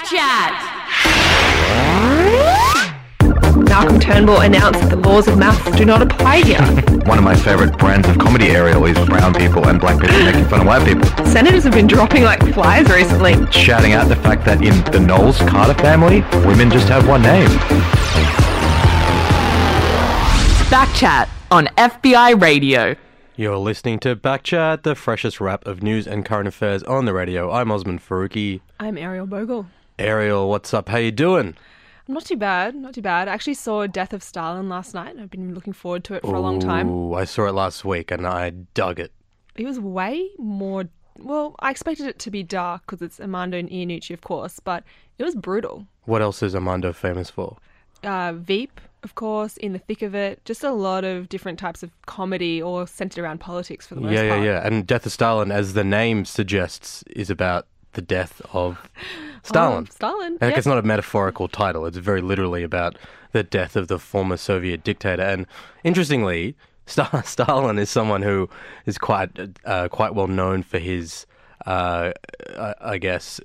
Backchat. Malcolm Turnbull announced that the laws of maths do not apply here. One of my favourite brands of comedy Ariel is brown people and black people making fun of white people. Senators have been dropping like flies recently. Shouting out the fact that in the Knowles Carter family, women just have one name. Backchat on FBI Radio. You're listening to Backchat, the freshest wrap of news and current affairs on the radio. I'm Osman Faruqi. I'm Ariel Bogle. Ariel, what's up? How you doing? I'm Not too bad, not too bad. I actually saw Death of Stalin last night. I've been looking forward to it for a long time. Ooh, I saw it last week and I dug it. It was way more. Well, I expected it to be dark because it's Armando Iannucci, of course, but it was brutal. What else is Armando famous for? Uh, Veep, of course, in the thick of it. Just a lot of different types of comedy, or centered around politics for the most part. yeah, yeah, yeah. And Death of Stalin, as the name suggests, is about the death of Stalin. Oh, Stalin. And it's not a metaphorical title. It's very literally about the death of the former Soviet dictator. And interestingly, Sta- Stalin is someone who is quite uh, quite well known for his, uh, I I guess,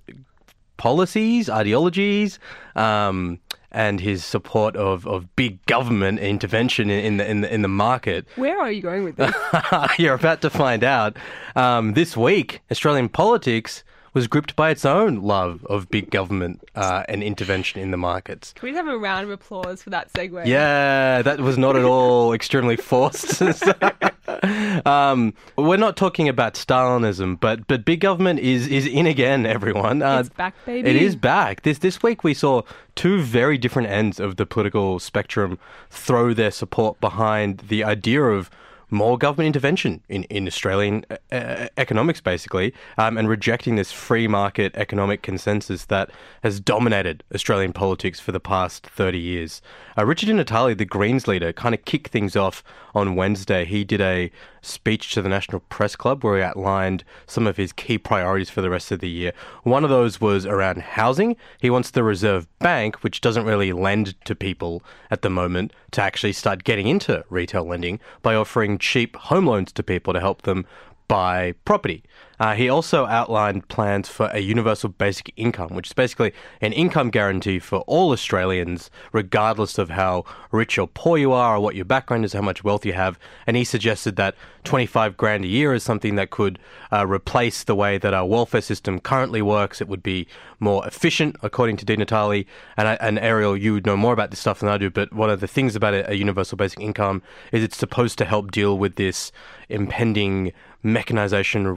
policies, ideologies, um, and his support of, of big government intervention in, in the in the in the market. Where are you going with this? You're about to find out. Um, this week, Australian politics was gripped by its own love of big government uh, and intervention in the markets. Can we have a round of applause for that segue? Yeah, that was not at all extremely forced. um, we're not talking about Stalinism, but but big government is is in again, everyone. Uh, It's back, baby. It is back. This this week we saw two very different ends of the political spectrum throw their support behind the idea of more government intervention in, in Australian uh, uh, economics, basically, um, and rejecting this free market economic consensus that has dominated Australian politics for the past 30 years. Uh, Richard Di Natale, the Greens leader, kind of kicked things off on Wednesday. He did a speech to the National Press Club where he outlined some of his key priorities for the rest of the year. One of those was around housing. He wants the Reserve Bank, which doesn't really lend to people at the moment, to actually start getting into retail lending by offering cheap home loans to people to help them buy property. Uh, he also outlined plans for a universal basic income, which is basically an income guarantee for all Australians, regardless of how rich or poor you are, or what your background is, how much wealth you have. And he suggested that 25 grand a year is something that could uh, replace the way that our welfare system currently works. It would be more efficient, according to Di Natale. And, I, and Ariel, you know more about this stuff than I do, but one of the things about a, a universal basic income is it's supposed to help deal with this impending mechanization,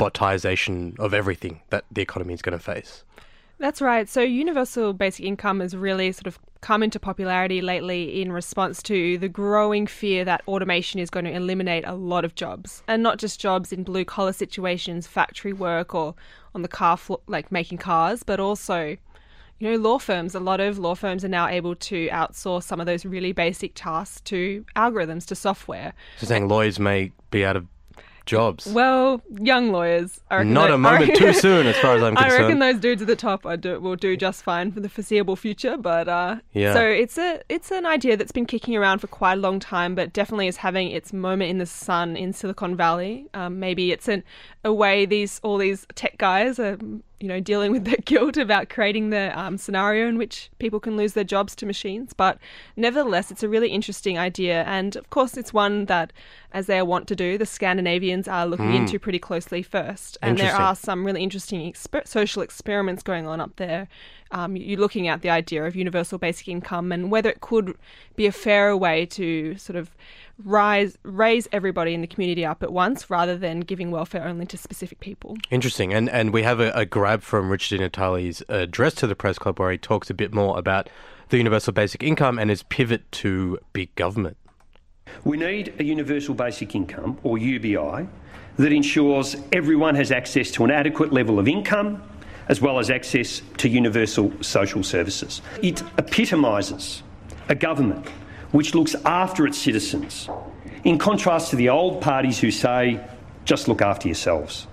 robotization of everything that the economy is going to face. That's right. So, universal basic income has really sort of come into popularity lately in response to the growing fear that automation is going to eliminate a lot of jobs. And not just jobs in blue collar situations, factory work, or on the car floor, like making cars, but also, you know, law firms. A lot of law firms are now able to outsource some of those really basic tasks to algorithms, to software. So saying lawyers may be out of jobs. Well, young lawyers. I Not tho- a moment reckon- too soon, as far as I'm concerned. I reckon those dudes at the top are do, will do just fine for the foreseeable future. But uh, Yeah. so it's a it's an idea that's been kicking around for quite a long time, but definitely is having its moment in the sun in Silicon Valley. Um, maybe it's an, a way these all these tech guys are you know dealing with their guilt about creating the um, scenario in which people can lose their jobs to machines. But nevertheless, it's a really interesting idea, and of course, it's one that, as they want to do, the Scandinavians are looking into pretty closely first, and there are some really interesting exper- social experiments going on up there. Um, you're looking at the idea of universal basic income and whether it could be a fairer way to sort of rise raise everybody in the community up at once rather than giving welfare only to specific people. Interesting. And and we have a, a grab from Richard Di Natale's address to the press club where he talks a bit more about the universal basic income and his pivot to big government. We need a universal basic income, or UBI, that ensures everyone has access to an adequate level of income as well as access to universal social services. It epitomises a government which looks after its citizens, in contrast to the old parties who say, just look after yourselves.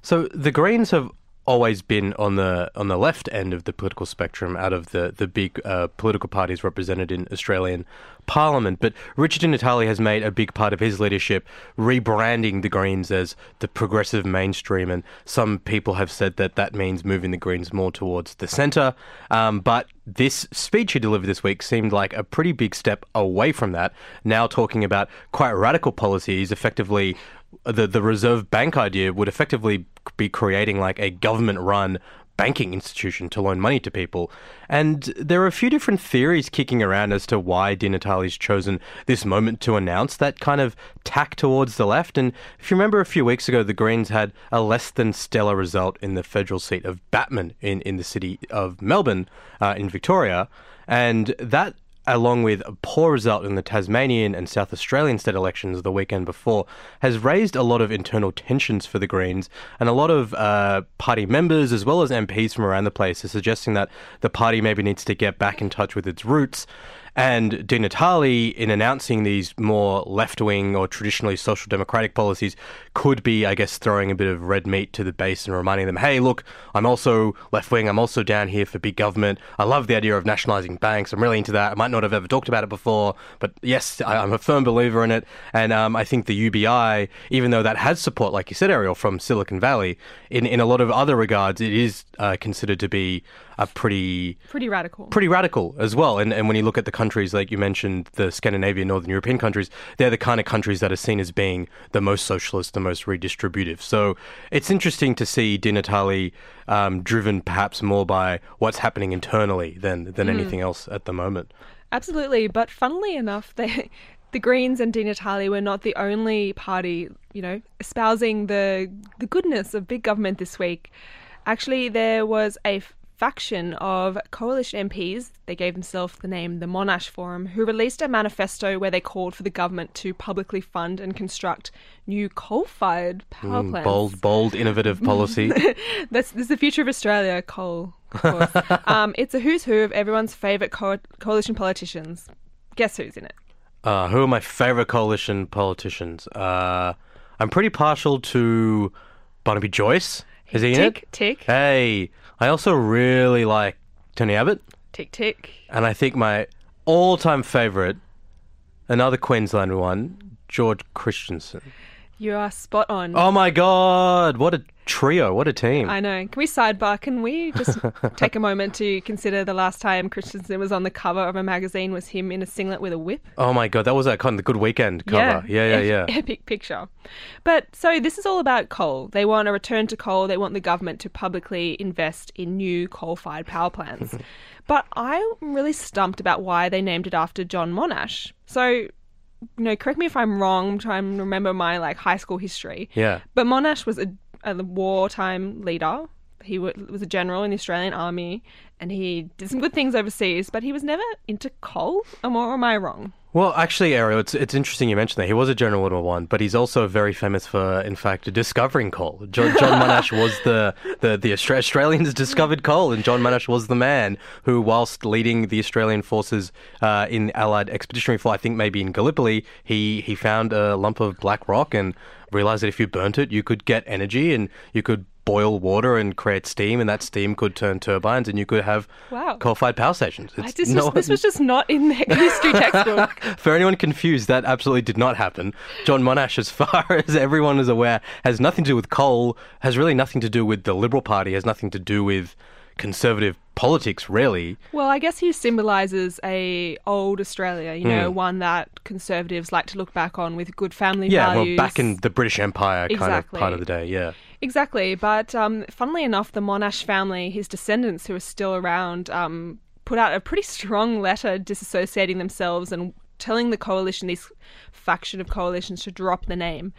So the Greens have always been on the on the left end of the political spectrum out of the the big uh, political parties represented in Australian Parliament. But Richard Natale has made a big part of his leadership rebranding the Greens as the progressive mainstream, and some people have said that that means moving the Greens more towards the centre. Um, but this speech he delivered this week seemed like a pretty big step away from that. Now talking about quite radical policies, effectively the the Reserve Bank idea would effectively be creating like a government run banking institution to loan money to people. And there are a few different theories kicking around as to why Di Natale's chosen this moment to announce that kind of tack towards the left. And if you remember a few weeks ago, the Greens had a less than stellar result in the federal seat of Batman in, in the city of Melbourne uh, in Victoria. And that along with a poor result in the Tasmanian and South Australian state elections the weekend before, has raised a lot of internal tensions for the Greens, and a lot of uh, party members as well as MPs from around the place are suggesting that the party maybe needs to get back in touch with its roots. And Di Natale, in announcing these more left wing or traditionally social democratic policies, could be, I guess, throwing a bit of red meat to the base and reminding them, hey, look, I'm also left wing. I'm also down here for big government. I love the idea of nationalising banks. I'm really into that. I might not have ever talked about it before, but yes, I, I'm a firm believer in it. And um, I think the UBI, even though that has support, like you said, Ariel, from Silicon Valley, in, in a lot of other regards, it is uh, considered to be a pretty Pretty radical. pretty radical as well. And and when you look at the countries like you mentioned, the Scandinavian, Northern European countries, they're the kind of countries that are seen as being the most socialist, the most redistributive. So it's interesting to see Di Natale um, driven perhaps more by what's happening internally than than anything else at the moment. Absolutely, but funnily enough, they, the Greens and Di Natale were not the only party, you know, espousing the the goodness of big government this week. Actually, there was a faction of coalition MPs. They gave themselves the name the Monash Forum, who released a manifesto where they called for the government to publicly fund and construct new coal-fired power plants. Bold, bold, innovative policy. That's this is the future of Australia. Coal, of course. um, it's a who's who of everyone's favourite co- coalition politicians. Guess who's in it? Uh, who are my favorite coalition politicians? Uh, I'm pretty partial to Barnaby Joyce. Is he in tick, it? tick, Hey, I also really like Tony Abbott, tick, tick. and I think my all-time favorite, another Queensland one, George Christensen. You are spot on. Oh my God! What a trio! What a team! I know. Can we sidebar? Can we just take a moment to consider the last time Christensen was on the cover of a magazine was him in a singlet with a whip? oh my God! That was that kind of the Good Weekend cover. Yeah, yeah, yeah. Ep- Epic picture. But so this is all about coal. They want a return to coal. They want the government to publicly invest in new coal-fired power plants. but I'm really stumped about why they named it after John Monash. So. You know, correct me if I'm wrong. I'm trying to remember my like high school history. Yeah. But Monash was a, a wartime leader. He was a general in the Australian Army, and he did some good things overseas. But he was never into coal. Am, or am I wrong? Well, actually, Ariel, it's it's interesting you mentioned that he was a general in World War One, but he's also very famous for, in fact, discovering coal. John, John Monash was the the the Austra- Australians discovered coal, and John Monash was the man who, whilst leading the Australian forces uh, in Allied expeditionary flight, I think maybe in Gallipoli, he he found a lump of black rock and realized that if you burnt it, you could get energy and you could boil water and create steam, and that steam could turn turbines, and you could have Wow. coal-fired power stations. I- It's This, no- this was just not in the history textbook. for anyone confused, that absolutely did not happen. John Monash, as far as everyone is aware, has nothing to do with coal, has really nothing to do with the Liberal Party, has nothing to do with conservative politics, really. Well, I guess he symbolises a old Australia. You know, one that conservatives like to look back on with good family. Yeah, values. well, back in the British Empire kind of part of the day, yeah. Exactly, but um, funnily enough, the Monash family, his descendants who are still around, um, put out a pretty strong letter disassociating themselves and telling the coalition, this faction of coalitions, to drop the name.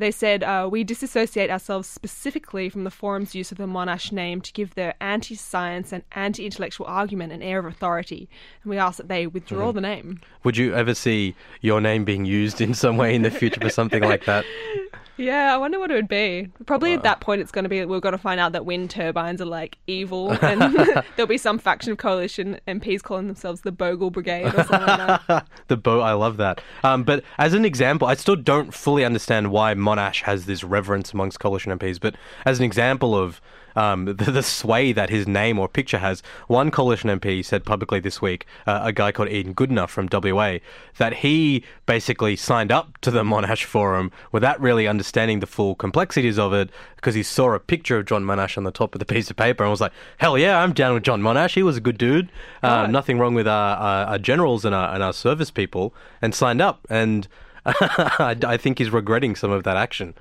They said, uh, We disassociate ourselves specifically from the forum's use of the Monash name to give their anti science and anti intellectual argument an air of authority, and we ask that they withdraw the name. Would you ever see your name being used in some way in the future for something like that? Yeah, I wonder what it would be. Probably at that point, it's going to be we're going to find out that wind turbines are like evil, and there'll be some faction of coalition MPs calling themselves the Bogle Brigade or something like that. the boat, I love that. Um, but as an example, I still don't fully understand why Monash has this reverence amongst coalition MPs. But as an example of um, the, the sway that his name or picture has. One coalition MP said publicly this week, uh, a guy called Ian Goodenough from WA, that he basically signed up to the Monash Forum without really understanding the full complexities of it because he saw a picture of John Monash on the top of the piece of paper and was like, hell yeah, I'm down with John Monash. He was a good dude. Uh, nothing wrong with our, our, our generals and our, and our service people and signed up. And I, I think he's regretting some of that action.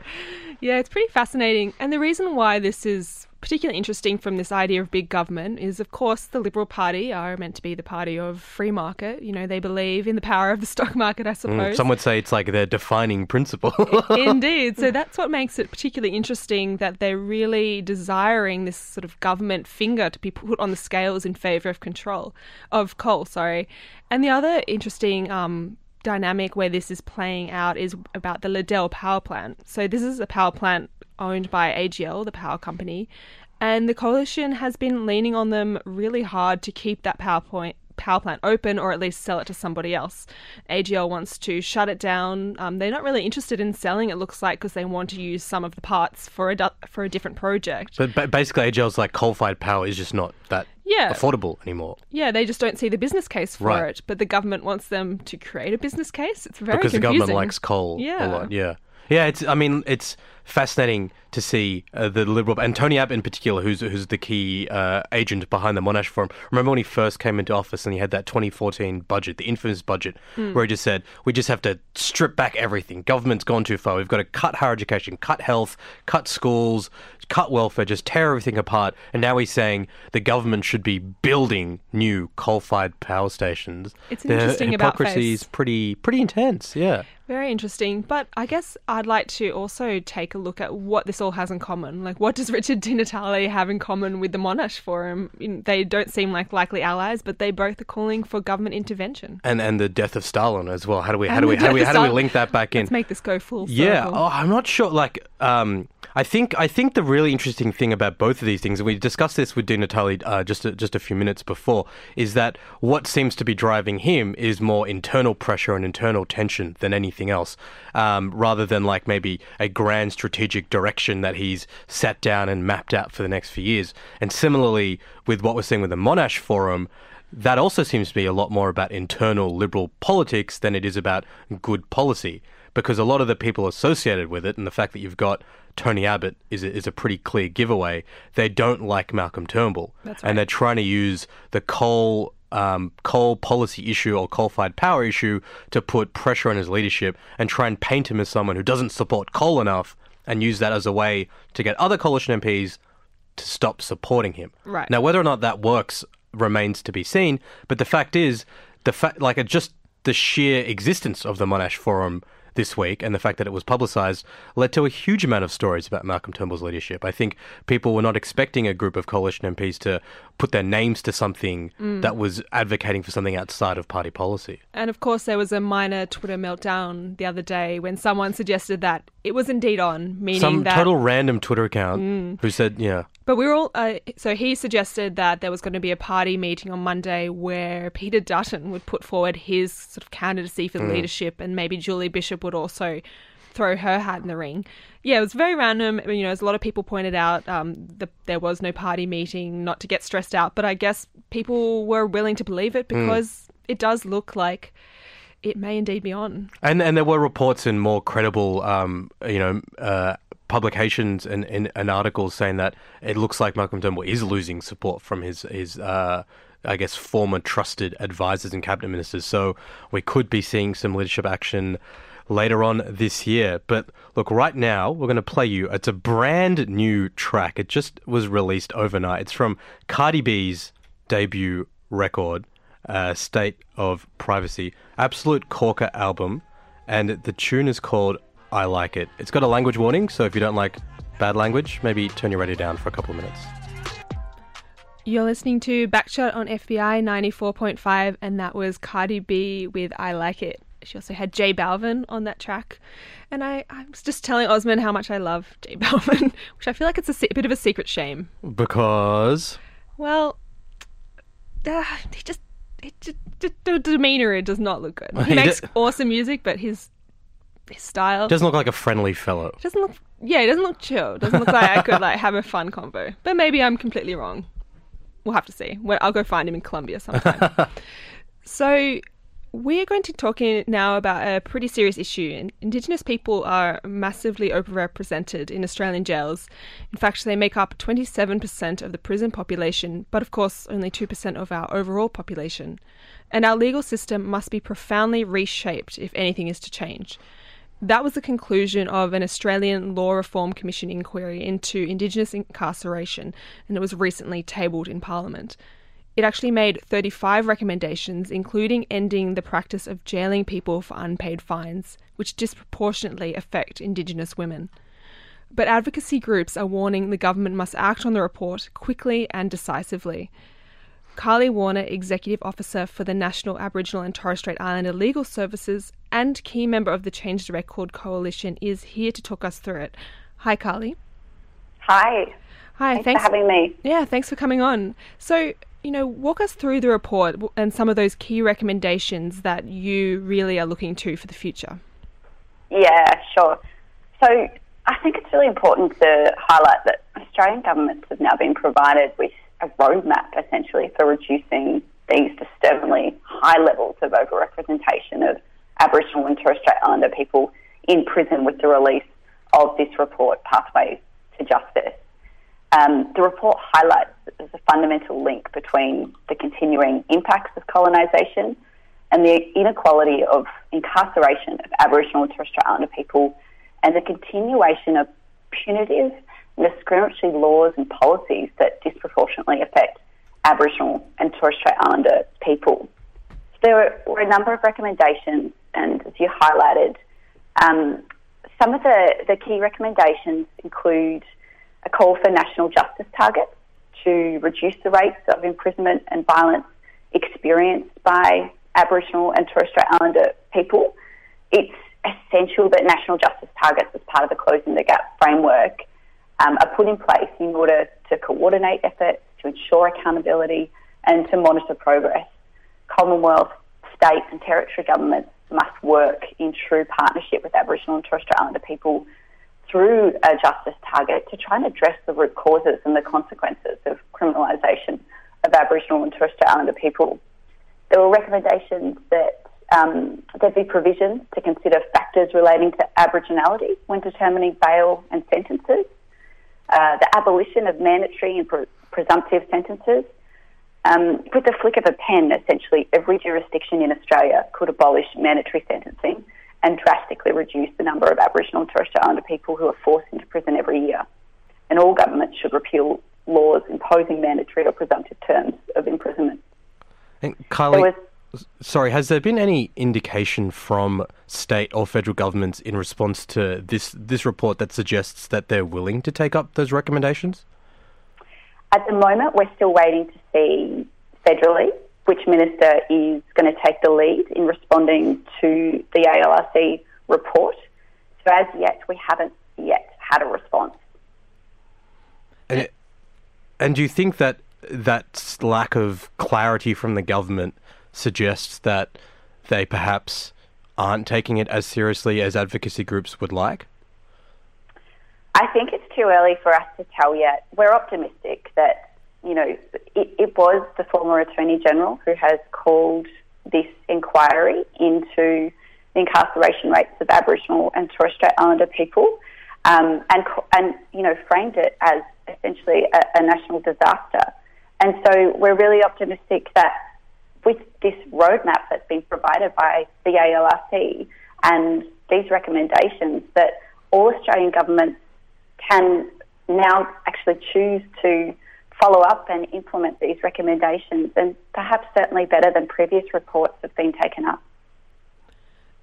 Yeah, it's pretty fascinating. And the reason why this is particularly interesting from this idea of big government is, of course, the Liberal Party are meant to be the party of free market. You know, they believe in the power of the stock market, I suppose. Some would say it's like their defining principle. Indeed. So that's what makes it particularly interesting that they're really desiring this sort of government finger to be put on the scales in favour of control of coal. Sorry. And the other interesting um, dynamic where this is playing out is about the Liddell power plant. So this is a power plant owned by AGL, the power company, and the coalition has been leaning on them really hard to keep that power point power plant open or at least sell it to somebody else. AGL wants to shut it down. Um, they're not really interested in selling. It looks like because they want to use some of the parts for a du- for a different project. but, but basically, AGL's like coal-fired power is just not that Yeah. affordable anymore. Yeah, they just don't see the business case for Right. it. But the government wants them to create a business case. It's very because the government likes coal a lot. Yeah, yeah. It's I mean it's fascinating to see uh, the liberal and Tony Abbott in particular, who's who's the key uh, agent behind the Monash Forum. Remember when he first came into office and he had that 2014 budget, the infamous budget, Hmm. where he just said we just have to strip back everything. Government's gone too far. We've got to cut higher education, cut health, cut schools, cut welfare, just tear everything apart. And now he's saying the government should be building new coal-fired power stations. It's the interesting about hypocrisy is pretty pretty intense. Yeah. Very interesting. But I guess I'd like to also take a look at what this all has in common. Like, what does Richard Di Natale have in common with the Monash Forum? They don't seem like likely allies, but they both are calling for government intervention. and and the death of Stalin as well. How do we how And do we how do we how do we link that back in? Let's make this go full circle. yeah, oh, I'm not sure. Like, um, I think I think the really interesting thing about both of these things, and we discussed this with Di Natale uh, just a, just a few minutes before, is that what seems to be driving him is more internal pressure and internal tension than anything else, um, rather than like maybe a grand strategic direction that he's sat down and mapped out for the next few years. And similarly, with what we're seeing with the Monash Forum. That also seems to be a lot more about internal liberal politics than it is about good policy because a lot of the people associated with it and the fact that you've got Tony Abbott is a, is a pretty clear giveaway. They don't like Malcolm Turnbull, That's and they're trying to use the coal um, coal policy issue or coal-fired power issue to put pressure on his leadership and try and paint him as someone who doesn't support coal enough, and use that as a way to get other coalition MPs to stop supporting him. Right. Now, whether or not that works remains to be seen. But the fact is, the fact, like, it just the sheer existence of the Monash Forum this week and the fact that it was publicised led to a huge amount of stories about Malcolm Turnbull's leadership. I think people were not expecting a group of coalition MPs to put their names to something mm. that was advocating for something outside of party policy. And of course, there was a minor Twitter meltdown the other day when someone suggested that it was indeed on, meaning Some that. total random Twitter account mm. who said, yeah, But we were all. Uh, so he suggested that there was going to be a party meeting on Monday where Peter Dutton would put forward his sort of candidacy for the leadership, and maybe Julie Bishop would also throw her hat in the ring. Yeah, it was very random. You know, as a lot of people pointed out, um, the, there was no party meeting, not to get stressed out. But I guess people were willing to believe it because it does look like it may indeed be on. And and there were reports in more credible, um, you know, uh, publications and, and, and articles saying that it looks like Malcolm Turnbull is losing support from his his uh, I guess former trusted advisors and cabinet ministers. So we could be seeing some leadership action later on this year. But look, right now we're going to play you. It's a brand new track. It just was released overnight. It's from Cardi B's debut record, uh, State of Privacy, absolute corker album, and the tune is called I Like It. It's got a language warning, so if you don't like bad language, maybe turn your radio down for a couple of minutes. You're listening to Backchat on FBI 94.5, and that was Cardi B with I Like It. She also had J Balvin on that track. And I, I was just telling Osman how much I love J Balvin, which I feel like it's a, a bit of a secret shame. Because Well, uh, he just, it just, just the demeanor it does not look good. He He makes awesome music, but his this style. Doesn't look like a friendly fellow. Doesn't look yeah, it doesn't look chill. Doesn't look like I could like have a fun convo. But maybe I'm completely wrong. We'll have to see. I'll go find him in Colombia sometime. so we're going to talk in now about a pretty serious issue. Indigenous people are massively overrepresented in Australian jails. In fact, they make up 27% of the prison population, but of course, only 2% of our overall population. And our legal system must be profoundly reshaped if anything is to change. That was the conclusion of an Australian Law Reform Commission inquiry into Indigenous incarceration, and it was recently tabled in Parliament. It actually made 35 recommendations, including ending the practice of jailing people for unpaid fines, which disproportionately affect Indigenous women. But advocacy groups are warning the government must act on the report quickly and decisively. Karly Warner, Executive Officer for the National Aboriginal and Torres Strait Islander Legal Services and key member of the Change the Record Coalition, is here to talk us through it. Hi, Karly. Hi. Hi, thanks, for having me. Yeah, thanks for coming on. So, you know, walk us through the report and some of those key recommendations that you really are looking to for the future. Yeah, sure. So, I think it's really important to highlight that Australian governments have now been provided with a roadmap essentially for reducing these disturbingly high levels of overrepresentation of Aboriginal and Torres Strait Islander people in prison with the release of this report, Pathways to Justice. Um, the report highlights that there's a fundamental link between the continuing impacts of colonisation and the inequality of incarceration of Aboriginal and Torres Strait Islander people and the continuation of punitive and discriminatory laws and policies that disproportionately affect Aboriginal and Torres Strait Islander people. So there were a number of recommendations, and as you highlighted, um, some of the, the key recommendations include a call for national justice targets to reduce the rates of imprisonment and violence experienced by Aboriginal and Torres Strait Islander people. It's essential that national justice targets, as part of the Closing the Gap framework, um, are put in place in order to coordinate efforts, to ensure accountability, and to monitor progress. Commonwealth, state, and territory governments must work in true partnership with Aboriginal and Torres Strait Islander people through a justice target to try and address the root causes and the consequences of criminalisation of Aboriginal and Torres Strait Islander people. There were recommendations that um, there'd be provisions to consider factors relating to Aboriginality when determining bail and sentences, uh, the abolition of mandatory and pre- presumptive sentences. Um, with the flick of a pen, essentially every jurisdiction in Australia could abolish mandatory sentencing and drastically reduce the number of Aboriginal and Torres Strait Islander people who are forced into prison every year. And all governments should repeal laws imposing mandatory or presumptive terms of imprisonment. And Karly, was- sorry, has there been any indication from state or federal governments in response to this this report that suggests that they're willing to take up those recommendations? At the moment, we're still waiting to see federally which minister is going to take the lead in responding to the ALRC report. So as yet, we haven't yet had a response. And, and do you think that that lack of clarity from the government suggests that they perhaps aren't taking it as seriously as advocacy groups would like? I think it's too early for us to tell yet. We're optimistic that, you know, it, it was the former Attorney General who has called this inquiry into the incarceration rates of Aboriginal and Torres Strait Islander people um, and, and, you know, framed it as essentially a, a national disaster. And so we're really optimistic that with this roadmap that's been provided by the ALRC and these recommendations, that all Australian governments can now actually choose to follow up and implement these recommendations, and perhaps certainly better than previous reports have been taken up.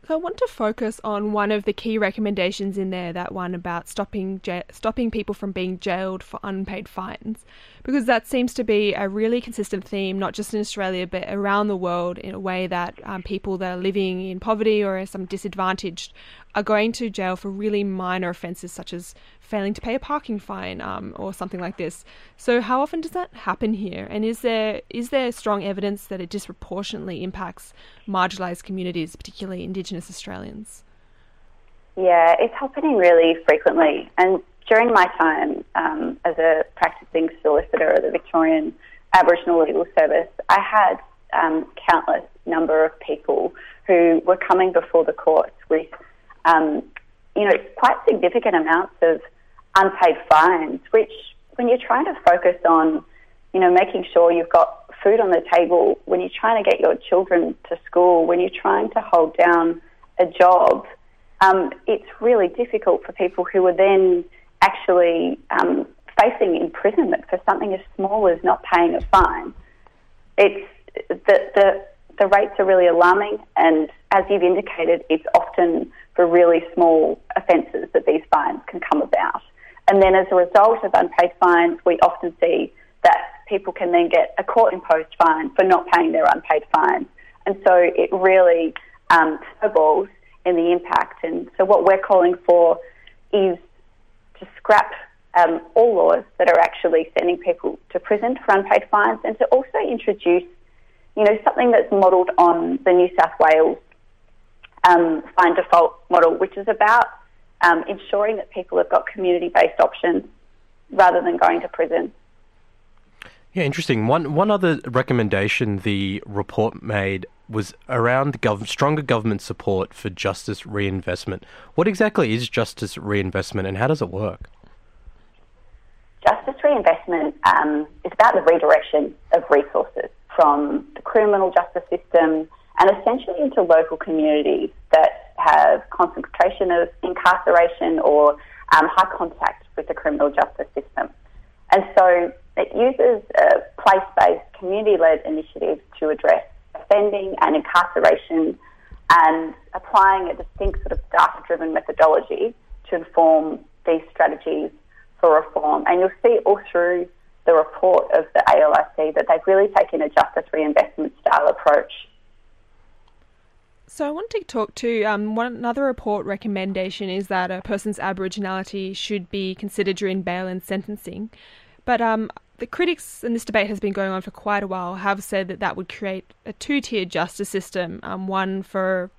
So I want to focus on one of the key recommendations in there, that one about stopping ja- stopping people from being jailed for unpaid fines, because that seems to be a really consistent theme, not just in Australia but around the world, in a way that um, people that are living in poverty or are some disadvantaged are going to jail for really minor offences such as failing to pay a parking fine um, or something like this. So how often does that happen here? And is there is there strong evidence that it disproportionately impacts marginalised communities, particularly Indigenous Australians? Yeah, it's happening really frequently. And during my time um, as a practicing solicitor at the Victorian Aboriginal Legal Service, I had um, countless number of people who were coming before the courts with, um, you know, quite significant amounts of unpaid fines, which when you're trying to focus on, you know, making sure you've got food on the table, when you're trying to get your children to school, when you're trying to hold down a job, um, it's really difficult for people who are then actually um, facing imprisonment for something as small as not paying a fine. It's the, the the rates are really alarming, and as you've indicated, it's often for really small offences that these fines can come about. And then, as a result of unpaid fines, we often see that people can then get a court imposed fine for not paying their unpaid fines. And so it really um, snowballs in the impact. And so, what we're calling for is to scrap um, all laws that are actually sending people to prison for unpaid fines and to also introduce you know, something that's modelled on the New South Wales um, fine default model, which is about um, ensuring that people have got community based options rather than going to prison. Yeah, interesting. One one other recommendation the report made was around gov- stronger government support for justice reinvestment. What exactly is justice reinvestment, and how does it work? Justice reinvestment um, is about the redirection of resources from the criminal justice system and essentially into local communities that have concentration of incarceration or um, high contact with the criminal justice system. And so it uses uh, place-based, community-led initiatives to address offending and incarceration and applying a distinct sort of data-driven methodology to inform these strategies for reform. And you'll see all through the report of the ALRC that they've really taken a justice reinvestment style approach. So I want to talk to um, one another report recommendation is that a person's Aboriginality should be considered during bail and sentencing, but um, the critics, and this debate has been going on for quite a while, have said that that would create a two-tiered justice system, um, one for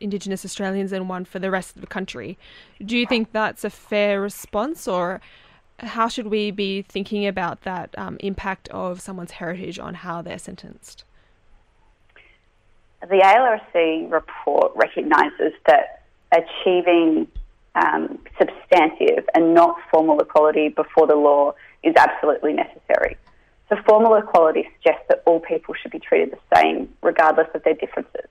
Indigenous Australians and one for the rest of the country. Do you think that's a fair response, or how should we be thinking about that um, impact of someone's heritage on how they're sentenced? The ALRC report recognises that achieving um, substantive and not formal equality before the law is absolutely necessary. So, formal equality suggests that all people should be treated the same, regardless of their differences.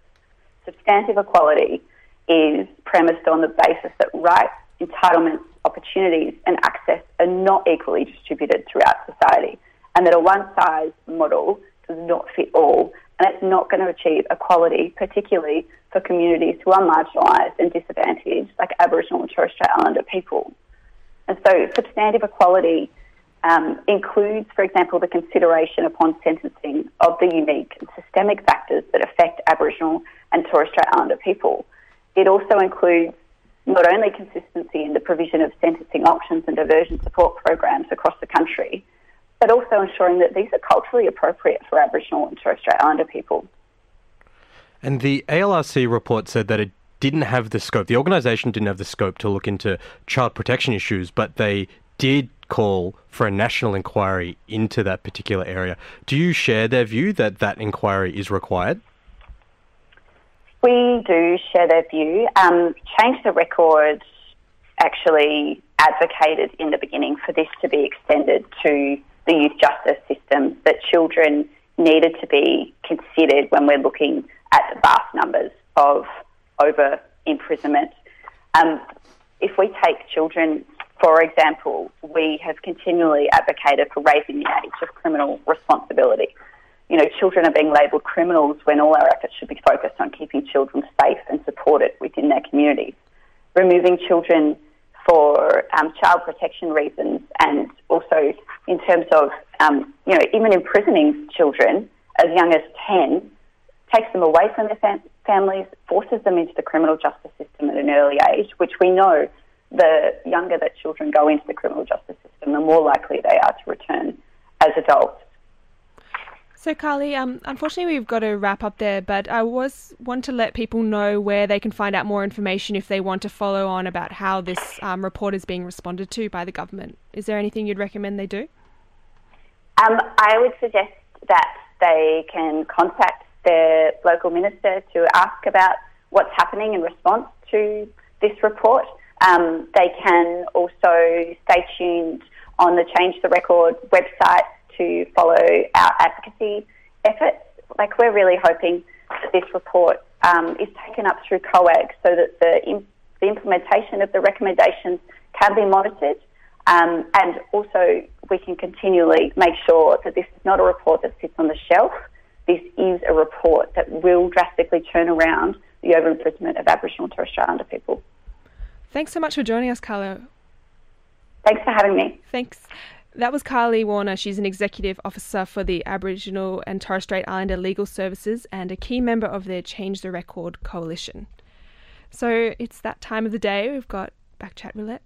Substantive equality is premised on the basis that rights, entitlements, opportunities and access not equally distributed throughout society, and that a one size model does not fit all, and it's not going to achieve equality, particularly for communities who are marginalised and disadvantaged, like Aboriginal and Torres Strait Islander people. And so, substantive equality um, includes, for example, the consideration upon sentencing of the unique and systemic factors that affect Aboriginal and Torres Strait Islander people. It also includes not only consistency in the provision of sentencing options and diversion support programs across the country, but also ensuring that these are culturally appropriate for Aboriginal and Torres Strait Islander people. And the ALRC report said that it didn't have the scope, the organisation didn't have the scope to look into child protection issues, but they did call for a national inquiry into that particular area. Do you share their view that that inquiry is required? We do share their view. Um, Change the Record actually advocated in the beginning for this to be extended to the youth justice system, that children needed to be considered when we're looking at the vast numbers of over imprisonment. Um, if we take children, for example, we have continually advocated for raising the age of criminal responsibility you know, children are being labelled criminals when all our efforts should be focused on keeping children safe and supported within their communities. Removing children for um, child protection reasons and also in terms of, um, you know, even imprisoning children as young as 10 takes them away from their fam- families, forces them into the criminal justice system at an early age, which we know the younger that children go into the criminal justice system, the more likely they are to return as adults. So, Karly, um, unfortunately, we've got to wrap up there, but I was want to let people know where they can find out more information if they want to follow on about how this um, report is being responded to by the government. Is there anything you'd recommend they do? Um, I would suggest that they can contact their local minister to ask about what's happening in response to this report. Um, they can also stay tuned on the Change the Record website to follow our advocacy efforts. Like we're really hoping that this report um, is taken up through COAG so that the, the implementation of the recommendations can be monitored um, and also we can continually make sure that this is not a report that sits on the shelf. This is a report that will drastically turn around the over imprisonment of Aboriginal and Torres Strait Islander people. Thanks so much for joining us, Carla. Thanks for having me. Thanks. That was Karly Warner. She's an executive officer for the Aboriginal and Torres Strait Islander Legal Services and a key member of their Change the Record coalition. So it's that time of the day. We've got Backchat Roulette.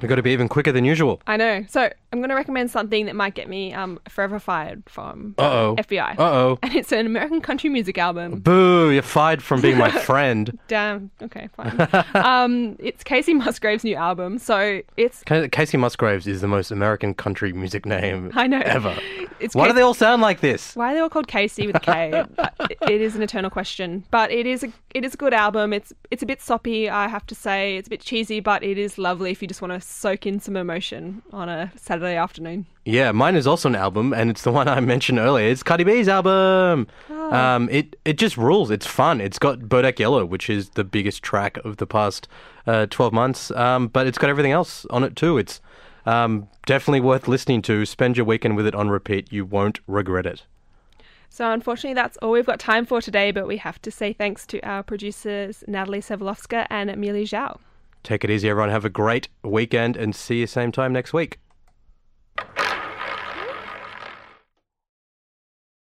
We've got to be even quicker than usual. I know. So I'm going to recommend something that might get me um, forever fired from Uh-oh. FBI. Uh-oh. And it's an American country music album. Boo, you're fired from being my friend. Damn. Okay, fine. um, it's Kacey Musgrave's new album. So it's Ca- Kacey Musgraves is the most American country music name I know ever. It's Why do they all sound like this? Why are they all called Casey with a K? Uh, it is an eternal question, but it is a it is a good album. It's it's a bit soppy, I have to say. It's a bit cheesy, but it is lovely if you just want to soak in some emotion on a Saturday afternoon. Yeah, mine is also an album, and it's the one I mentioned earlier. It's Cardi B's album. Oh. Um, it it just rules. It's fun. It's got Bodak Yellow, which is the biggest track of the past uh, twelve months. Um, but it's got everything else on it too. It's um, definitely worth listening to. Spend your weekend with it on repeat. You won't regret it. So unfortunately, that's all we've got time for today. But we have to say thanks to our producers Natalie Sevelovska and Amelia Zhao. Take it easy, everyone. Have a great weekend, and see you same time next week.